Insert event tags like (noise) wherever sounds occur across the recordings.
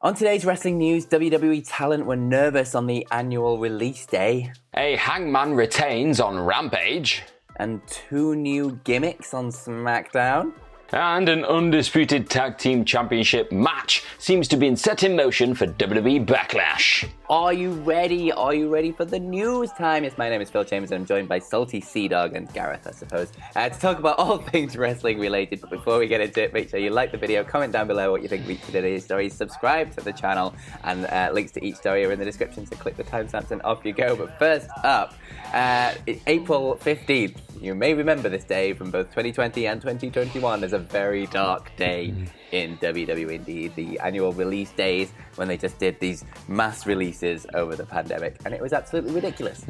On today's wrestling news, WWE talent were nervous on the annual release day. A hangman retains on Rampage. And two new gimmicks on SmackDown. And an undisputed tag team championship match seems to be in set in motion for WWE Backlash. Are you ready? Are you ready for the news time? Yes, my name is Phil Chambers and I'm joined by Salty Sea Dog and Gareth, I suppose, uh, to talk about all (laughs) things wrestling related. But before we get into it, make sure you like the video, comment down below what you think of today's stories, subscribe to the channel, and uh, links to each story are in the description, so click the timestamps and off you go. But first up, uh, April 15th. You may remember this day from both 2020 and 2021 as a very dark day in WWE. Indeed, the annual release days when they just did these mass releases over the pandemic, and it was absolutely ridiculous.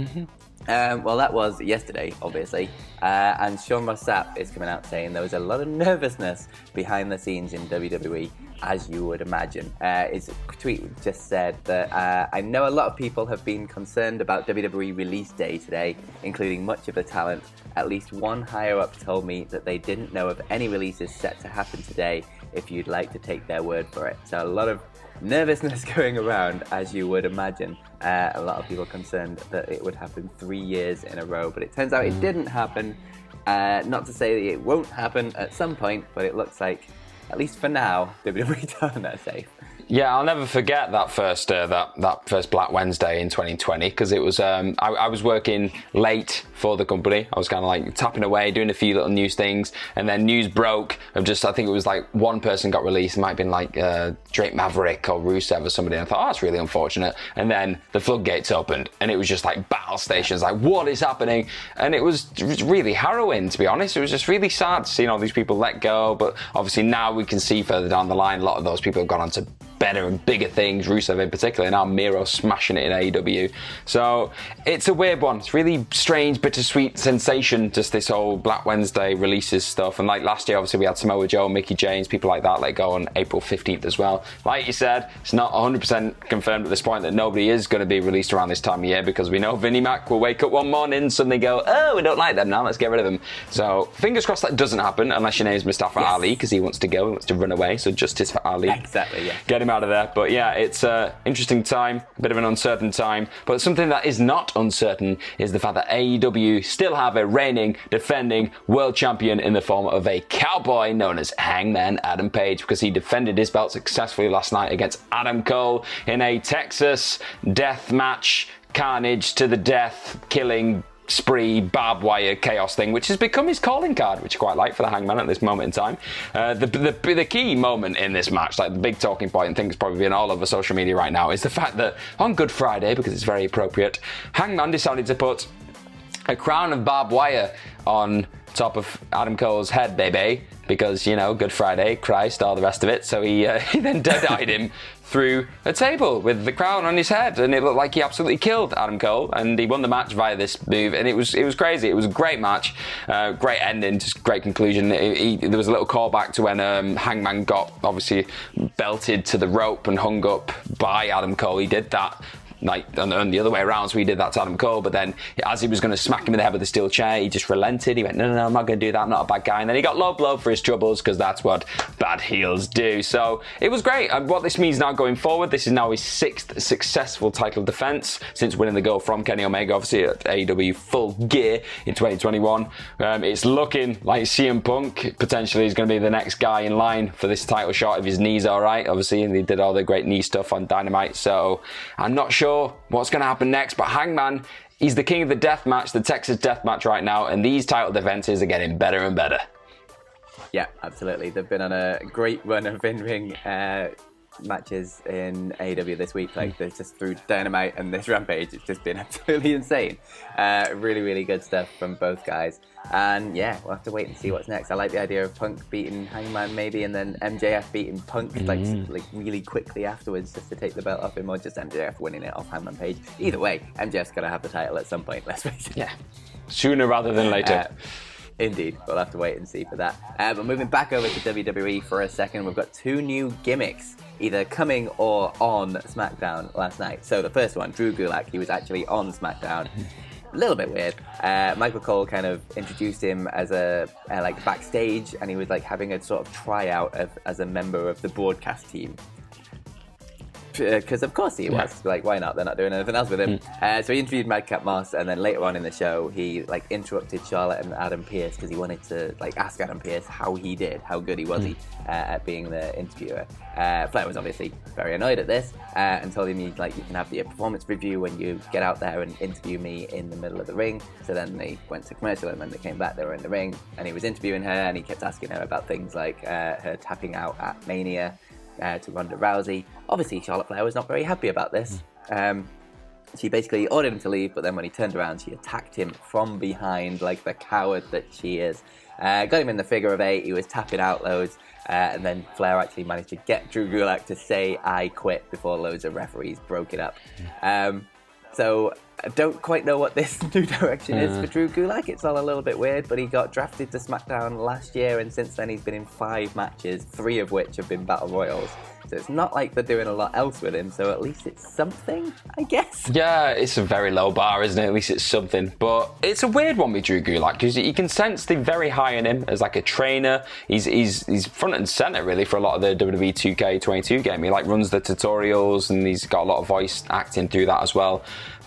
Um, well, that was yesterday, obviously, uh, and Sean Ross Sapp is coming out saying there was a lot of nervousness behind the scenes in WWE, as you would imagine. Uh, his tweet just said that uh, I know a lot of people have been concerned about WWE release day today, including much of the talent. At least one higher up told me that they didn't know of any releases set to happen today. If you'd like to take their word for it, so a lot of nervousness (laughs) going around, as you would imagine. Uh, a lot of people concerned that it would happen three years in a row, but it turns out it didn't happen. Uh, not to say that it won't happen at some point, but it looks like, at least for now, WWE talent are safe. Yeah, I'll never forget that first uh, that that first Black Wednesday in 2020 because it was um, I, I, was working late for the company. I was kind of like tapping away, doing a few little news things, and then news broke of just I think it was like one person got released. It might have been like uh, Drake Maverick or Rusev or somebody. And I thought, oh, that's really unfortunate. And then the floodgates opened, and it was just like battle stations. Like, what is happening? And it was, it was really harrowing, to be honest. It was just really sad seeing all these people let go. But obviously now we can see further down the line, a lot of those people have gone on to better and bigger things, Rusev in particular, and now Miro smashing it in AEW. So it's a weird one. It's really strange, bittersweet sensation, just this whole Black Wednesday releases stuff. And like last year, obviously, we had Samoa Joe, Mickie James, people like that let go on April 15th as well. Like you said, it's not 100% confirmed at this point that nobody is going to be released around this time of year because we know Vinnie Mac will wake up one morning, and suddenly go, oh, we don't like them now, let's get rid of them. So fingers crossed that doesn't happen unless your name is Mustafa Yes. Ali because he wants to go, he wants to run away. So justice for Ali. Exactly, yeah. Get him out of there. But yeah, it's an interesting time, a bit of an uncertain time. But something that is not uncertain is the fact that AEW still have a reigning, defending world champion in the form of a cowboy known as Hangman Adam Page because he defended his belt successfully last night against Adam Cole in a Texas death match. Carnage to the death, killing spree, barbed wire, chaos thing, which has become his calling card, which I quite like for the Hangman at this moment in time. Uh, the, the, the key moment in this match, like the big talking point, and things probably been all over social media right now, is the fact that on Good Friday, because it's very appropriate, Hangman decided to put a crown of barbed wire on top of Adam Cole's head, baby, because you know Good Friday, Christ, all the rest of it. So he uh, (laughs) he then dead-eyed him through a table with the crown on his head, and it looked like he absolutely killed Adam Cole, and he won the match via this move, and it was it was crazy. It was a great match, uh, great ending, just great conclusion. He- there was a little callback to when um, Hangman got obviously belted to the rope and hung up by Adam Cole. He did that like and, and the other way around. So he did that to Adam Cole, but then as he was going to smack him in the head with a steel chair, he just relented. He went, no, no, no, I'm not going to do that. I'm not a bad guy. And then he got low blow for his troubles because that's what bad heels do. So it was great. And what this means now going forward, this is now his sixth successful title defense since winning the gold from Kenny Omega, obviously at AEW Full Gear in 2021. Um, it's looking like CM Punk potentially is going to be the next guy in line for this title shot if his knees are right, obviously, and he did all the great knee stuff on Dynamite. So I'm not sure what's going to happen next, but Hangman. He's the king of the death match, the Texas death match right now, and these title defenses are getting better and better. Yeah, absolutely. They've been on a great run of in-ring uh, matches in AEW this week. Like they just through Dynamite and this (laughs) Rampage, it's just been (laughs) absolutely insane. Uh, really, really good stuff from both guys. And yeah, we'll have to wait and see what's next. I like the idea of Punk beating Hangman maybe, and then MJF beating Punk like like really quickly afterwards, just to take the belt off him, or just MJF winning it off Hangman Page. Either way, MJF's gonna have the title at some point. (laughs) Let's face it. Yeah. Sooner rather than later. Uh, Indeed, we'll have to wait and see for that. Uh, but moving back over to WWE for a second, we've got two new gimmicks, either coming or on SmackDown last night. So the first one, Drew Gulak, he was actually on SmackDown. (laughs) A little bit weird. Uh, Michael Cole kind of introduced him as a uh, like backstage, and he was like having a sort of tryout of, as a member of the broadcast team because of course he was. Like, why not? They're not doing anything else with him. Uh, so he interviewed Madcap Moss, and then later on in the show, he like interrupted Charlotte and Adam Pearce because he wanted to like ask Adam Pearce how he did, how good he was he uh, at being the interviewer. Uh, Flair was obviously very annoyed at this uh, and told him, he, like, you can have the performance review when you get out there and interview me in the middle of the ring. So then they went to commercial, and when they came back. They were in the ring, and he was interviewing her, and he kept asking her about things like uh, her tapping out at Mania uh, to Ronda Rousey. Obviously, Charlotte Flair was not very happy about this. Um, she basically ordered him to leave, but then when he turned around, she attacked him from behind like the coward that she is. Uh, got him in the figure of eight. He was tapping out loads, uh, and then Flair actually managed to get Drew Gulak to say "I quit" before loads of referees broke it up. Um, so I don't quite know what this (laughs) new direction is for Drew Gulak. It's all a little bit weird, but he got drafted to SmackDown last year, and since then he's been in five matches, three of which have been Battle Royals. So it's not like they're doing a lot else with him. So at least it's something, I guess. Yeah, it's a very low bar, isn't it? At least it's something. But it's a weird one with Drew Gulak because you can sense the very high in him as like a trainer. He's he's he's front and center really for a lot of the WWE 2K22 game. He like runs the tutorials and he's got a lot of voice acting through that as well.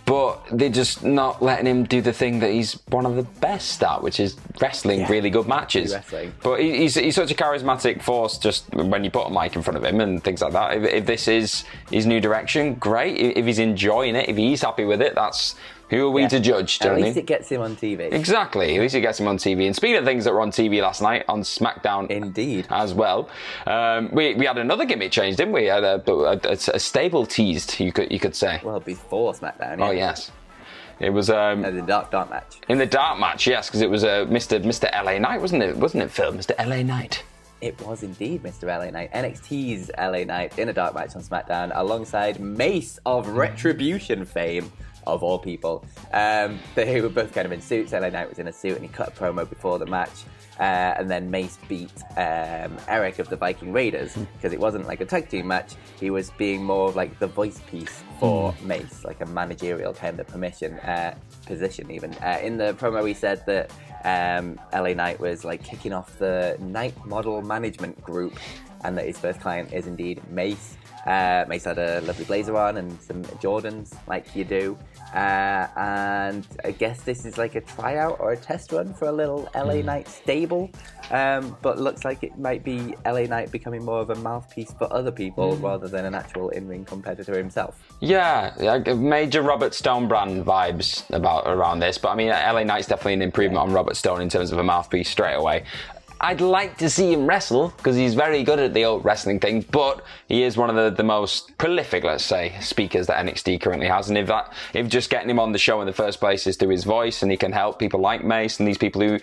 But they're just not letting him do the thing that he's one of the best at, which is wrestling Yeah. really good matches. Wrestling. But he's, he's such a charismatic force just when you put a mic in front of him and things like that. If, if this is his new direction, great. If if he's enjoying it, if he's happy with it, that's who are we Yeah. to judge, At least it gets him on TV. Exactly. At least it gets him on TV. And speaking of things that were on TV last night, on SmackDown Indeed. as well, um, we, we had another gimmick change, didn't we? A, a, a, a stable teased, you could you could say. Well, before SmackDown. Yeah. Oh yes, it was um, Uh, the Dark Dark match. in the dark match. Yes, because it was uh, Mr. Mr. LA Knight, wasn't it? Wasn't it, Phil? Mr. LA Knight. It was indeed Mr. LA Knight, NXT's LA Knight in a dark match on SmackDown alongside Mace of Retribution fame, of all people. Um, they were both kind of in suits. LA Knight was in a suit and he cut a promo before the match. Uh, and then Mace beat um, Eric of the Viking Raiders because it wasn't like a tag team match. He was being more of like the voice piece for Mace, like a managerial kind of permission uh, position. Even uh, in the promo, he said that um, LA Knight was like kicking off the Knight Model Management Group, and that his first client is indeed Mace. Uh, Mace had a lovely blazer on and some Jordans, like you do. Uh, and I guess this is like a tryout or a test run for a little LA Knight stable. Um, but looks like it might be LA Knight becoming more of a mouthpiece for other people rather than an actual in ring competitor himself. Yeah, like major Robert Stone brand vibes about around this, but I mean, LA Knight's definitely an improvement on Robert Stone in terms of a mouthpiece straight away. I'd like to see him wrestle because he's very good at the old wrestling thing, but he is one of the, the most prolific, let's say, speakers that NXT currently has. And if that, if just getting him on the show in the first place is through his voice and he can help people like Mace and these people who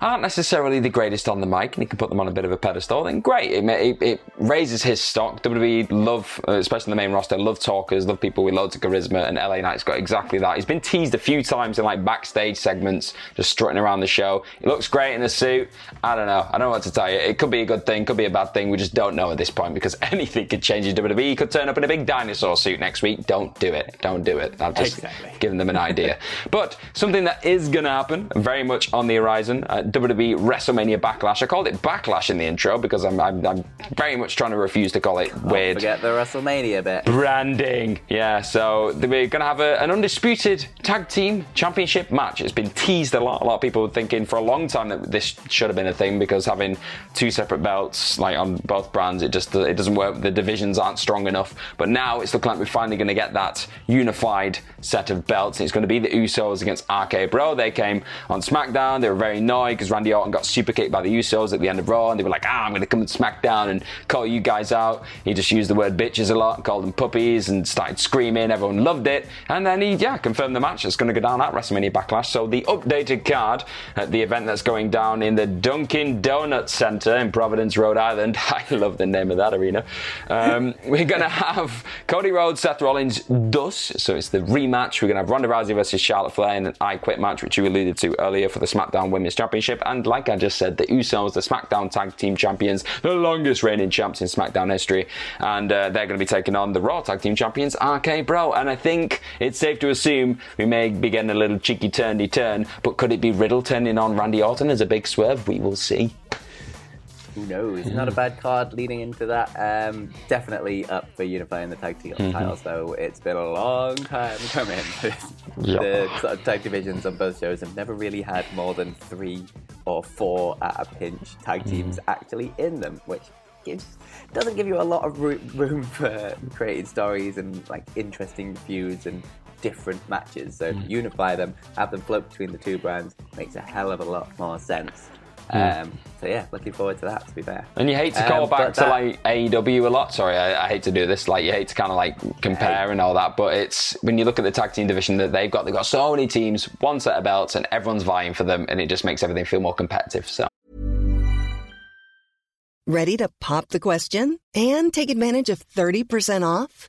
aren't necessarily the greatest on the mic and he can put them on a bit of a pedestal, then great. It, it, it raises his stock. WWE love, especially the main roster, love talkers, love people with loads of charisma, and LA Knight's got exactly that. He's been teased a few times in like backstage segments, just strutting around the show. He looks great in the suit. I don't know. I don't know what to tell you. It could be a good thing, could be a bad thing. We just don't know at this point because (laughs) anything could change in WWE. He could turn up in a big dinosaur suit next week. Don't do it. Don't do it. I've just Exactly. given them an idea. (laughs) but something that is going to happen, very much on the horizon, uh, WWE WrestleMania Backlash. I called it Backlash in the intro because I'm, I'm, I'm very much trying to refuse to call it weird Forget the WrestleMania bit. branding. Yeah, so we're going to have a, an undisputed tag team championship match. It's been teased a lot. A lot of people thinking for a long time that this should have been a thing because having two separate belts like on both brands, it just it doesn't work. The divisions aren't strong enough. But now it's looking like we're finally going to get that unified set of belts. It's going to be the Usos against RK Bro. They came on SmackDown. They were very annoyed because Randy Orton got super kicked by the Usos at the end of Raw, and they were like, "Ah, I'm going to come to SmackDown and call you guys out." He just used the word bitches a lot, called them puppies, and started screaming. Everyone loved it, and then he, yeah, confirmed the match It's going to go down at WrestleMania Backlash. So the updated card at the event that's going down in the Dunkin' Donuts Center in Providence, Rhode Island. (laughs) I love the name of that arena. Um, (laughs) we're going to have Cody Rhodes, Seth Rollins, Dus. So it's the rematch. We're going to have Ronda Rousey versus Charlotte Flair in an I Quit match, which you alluded to earlier for the SmackDown Women's Championship. And like I just said, the Usos, the SmackDown Tag Team Champions, the longest reigning champs in SmackDown history. And uh, they're going to be taking on the Raw Tag Team Champions, RK Bro. And I think it's safe to assume we may be getting a little cheeky turny turn, but could it be Riddle turning on Randy Orton as a big swerve? We will see. Who knows? Not a bad card leading into that. Um, definitely up for unifying the tag team Mm-hmm. titles, though. It's been a long time coming. (laughs) Yeah. The sort of tag divisions on both shows have never really had more than three or four at a pinch tag Mm-hmm. teams actually in them, which gives doesn't give you a lot of room (laughs) for creating stories and like interesting feuds and different matches. So Mm. unify them, have them float between the two brands makes a hell of a lot more sense. Um, so yeah, looking forward to that. To be fair, And you hate to Um, call back to that- like AEW a lot. Sorry, I, I hate to do this. Like you hate to kind of like compare and all that, but it's when you look at the tag team division that they've got, they've got so many teams, one set of belts, and everyone's vying for them, and it just makes everything feel more competitive. So Ready to pop the question and take advantage of 30% off?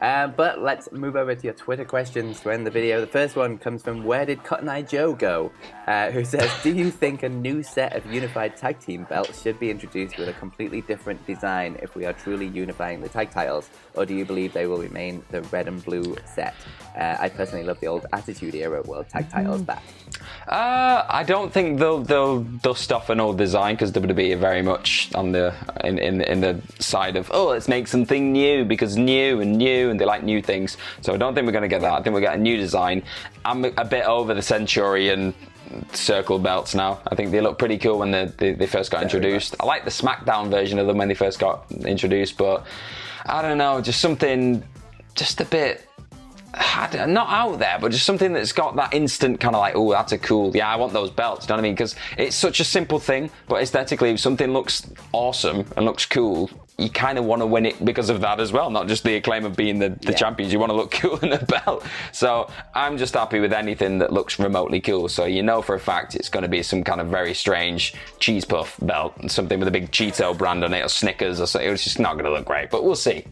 Um, but let's move over to your Twitter questions to end the video. The first one comes from Where Did Cotton Eye Joe Go? Uh, who says, Do you think a new set of unified tag team belts should be introduced with a completely different design if we are truly unifying the tag titles? Or do you believe they will remain the red and blue set? Uh, I personally love the old Attitude Era World Tag titles back. Uh, I don't think they'll they'll dust off an old design because WWE are very much on the in, in in the side of oh let's make something new because new and new and they like new things. So I don't think we're going to get that. I think we'll get a new design. I'm a bit over the Centurion circle belts now. I think they look pretty cool when they they, they first got introduced. I like the SmackDown version of them when they first got introduced, but I don't know, just something just a bit don't- out there, but just something that's got that instant kind of like, oh, that's a cool, yeah, I want those belts. You know what I mean? Because it's such a simple thing, but aesthetically, if something looks awesome and looks cool, you kind of want to win it because of that as well, not just the acclaim of being the, the Yeah. champions. You want to look (laughs) cool in a belt. So I'm just happy with anything that looks remotely cool. So you know for a fact it's going to be some kind of very strange cheese puff belt, something with a big Cheeto brand on it, or Snickers, or something. It's just not going to look great, but we'll see.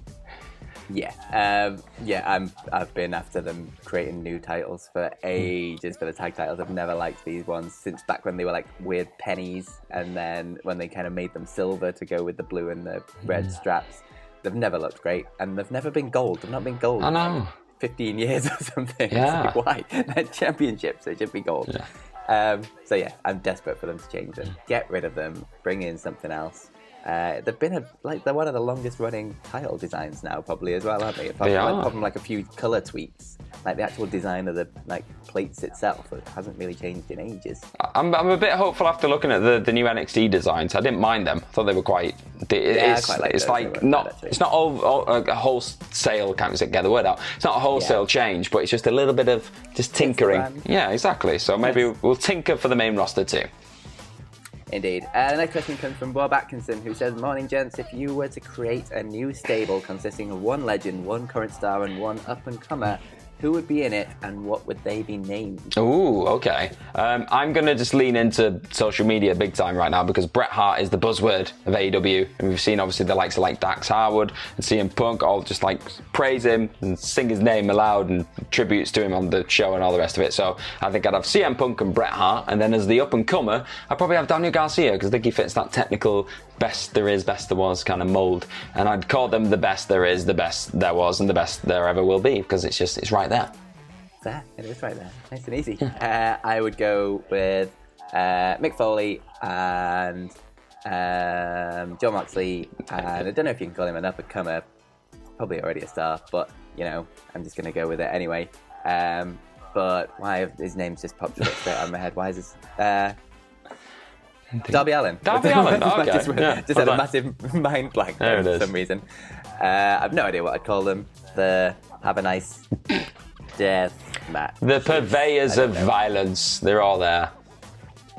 Yeah, um, yeah. I'm. I've been after them creating new titles for ages for the tag titles. I've never liked these ones since back when they were like weird pennies, and then when they kind of made them silver to go with the blue and the red straps. They've never looked great, and they've never been gold. They've not been gold. I know. 15 years (laughs) or something. Yeah. like, why? (laughs) They're championships. They should be gold. Um, so yeah, I'm desperate for them to change them. Get rid of them. Bring in something else. Uh, they've been a, like they're one of the longest running title designs now, probably as well, aren't they? Apart They from, like, are. apart from like a few color tweaks, like the actual design of the like plates itself, it hasn't really changed in ages. I'm, I'm a bit hopeful after looking at the, the new NXT designs. I didn't mind them. I thought they were quite. It, Yeah, I it's quite like it's like not. bad, it's not all, all, a wholesale. Can't get the word out. It's not a wholesale Yeah. change, but it's just a little bit of just tinkering. Yeah, exactly. So maybe Yes. we'll tinker for the main roster too. Indeed. Uh, the next question comes from Bob Atkinson, who says, "Morning, gents. If you were to create a new stable consisting of one legend, one current star, and one up and comer, who would be in it, and what would they be named?" Ooh, okay. Um, I'm going to just lean into social media big time right now because Bret Hart is the buzzword of AEW. And we've seen obviously the likes of like Dax Harwood and CM Punk all just like praise him and sing his name aloud and tributes to him on the show and all the rest of it. So I think I'd have CM Punk and Bret Hart. And then as the up and comer, I'd probably have Daniel Garcia because I think he fits that technical best there is, best there was kind of mold. And I'd call them the best there is, the best there was, and the best there ever will be because it's just, it's right there. There, it is right there. Nice and easy. Uh, I would go with uh, Mick Foley and um, Jon Moxley, and I don't know if you can call him an up and comer. Probably already a star, but you know, I'm just gonna go with it anyway. Um, but why have his name's just popped up straight out of my head? Why is this? Uh, Darby Allin. Darby Allin, I okay, just, yeah, just had well a massive mind blank There there for some reason. Uh, I've no idea what I'd call them. The have a nice death match. The purveyors of know. violence, they're all there.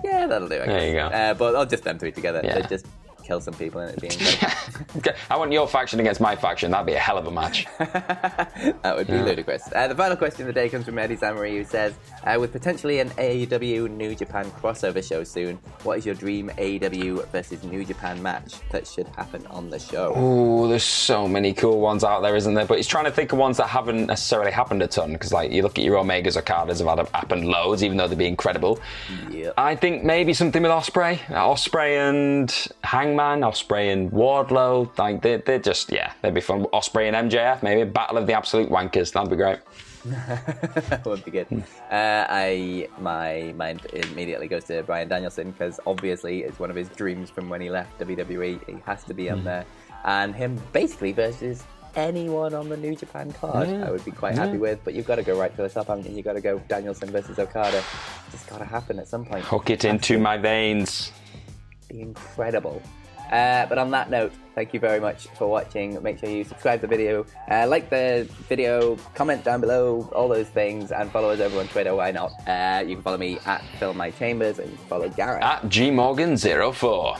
Yeah, that'll do. I There you go. Uh, but I'll just them three together. Yeah. They just kill some people and it'd be (laughs) incredible. I want your faction against my faction. That'd be a hell of a match. (laughs) that would be ludicrous. Uh, the final question of the day comes from Eddie Samari, who says, uh, "With potentially an AEW New Japan crossover show soon, what is your dream AEW versus New Japan match that should happen on the show?" Oh, there's so many cool ones out there, isn't there? But he's trying to think of ones that haven't necessarily happened a ton. Because, like, you look at your Omegas or Carters have had happened loads, even though they'd be incredible. Yep. I think maybe something with Ospreay, Ospreay and Hangman, Ospreay and Wardlow. Like, they, they're just yeah, they'd be fun. Ospreay and MJF, maybe a battle of the absolute wankers. That'd be great. that (laughs) would be good. Uh, I my mind immediately goes to Bryan Danielson because obviously it's one of his dreams from when he left WWE. He has to be on there, and him basically versus anyone on the New Japan card. I would be quite happy with. But you've got to go right to the top, haven't you? You've got to go Danielson versus Okada. It's got to happen at some point. Hook it into my veins. be incredible. Uh, but on that note, thank you very much for watching. Make sure you subscribe to the video, uh, like the video, comment down below, all those things, and follow us over on Twitter. Why not? Uh, you can follow me at Phil My Chambers, and you can follow Gareth. At gmorgan04.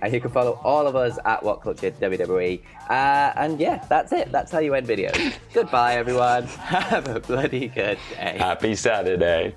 And you can follow all of us at What Culture WWE. Uh, and yeah, that's it. That's how you end videos. (laughs) Goodbye, everyone. (laughs) Have a bloody good day. Happy Saturday.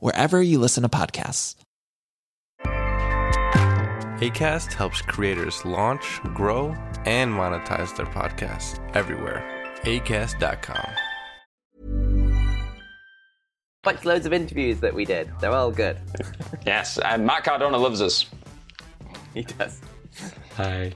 wherever you listen to podcasts. ACAST helps creators launch, grow, and monetize their podcasts everywhere. ACAST.com. Watch loads of interviews that we did. They're all good. Yes, and Matt Cardona loves us. he does. Hi.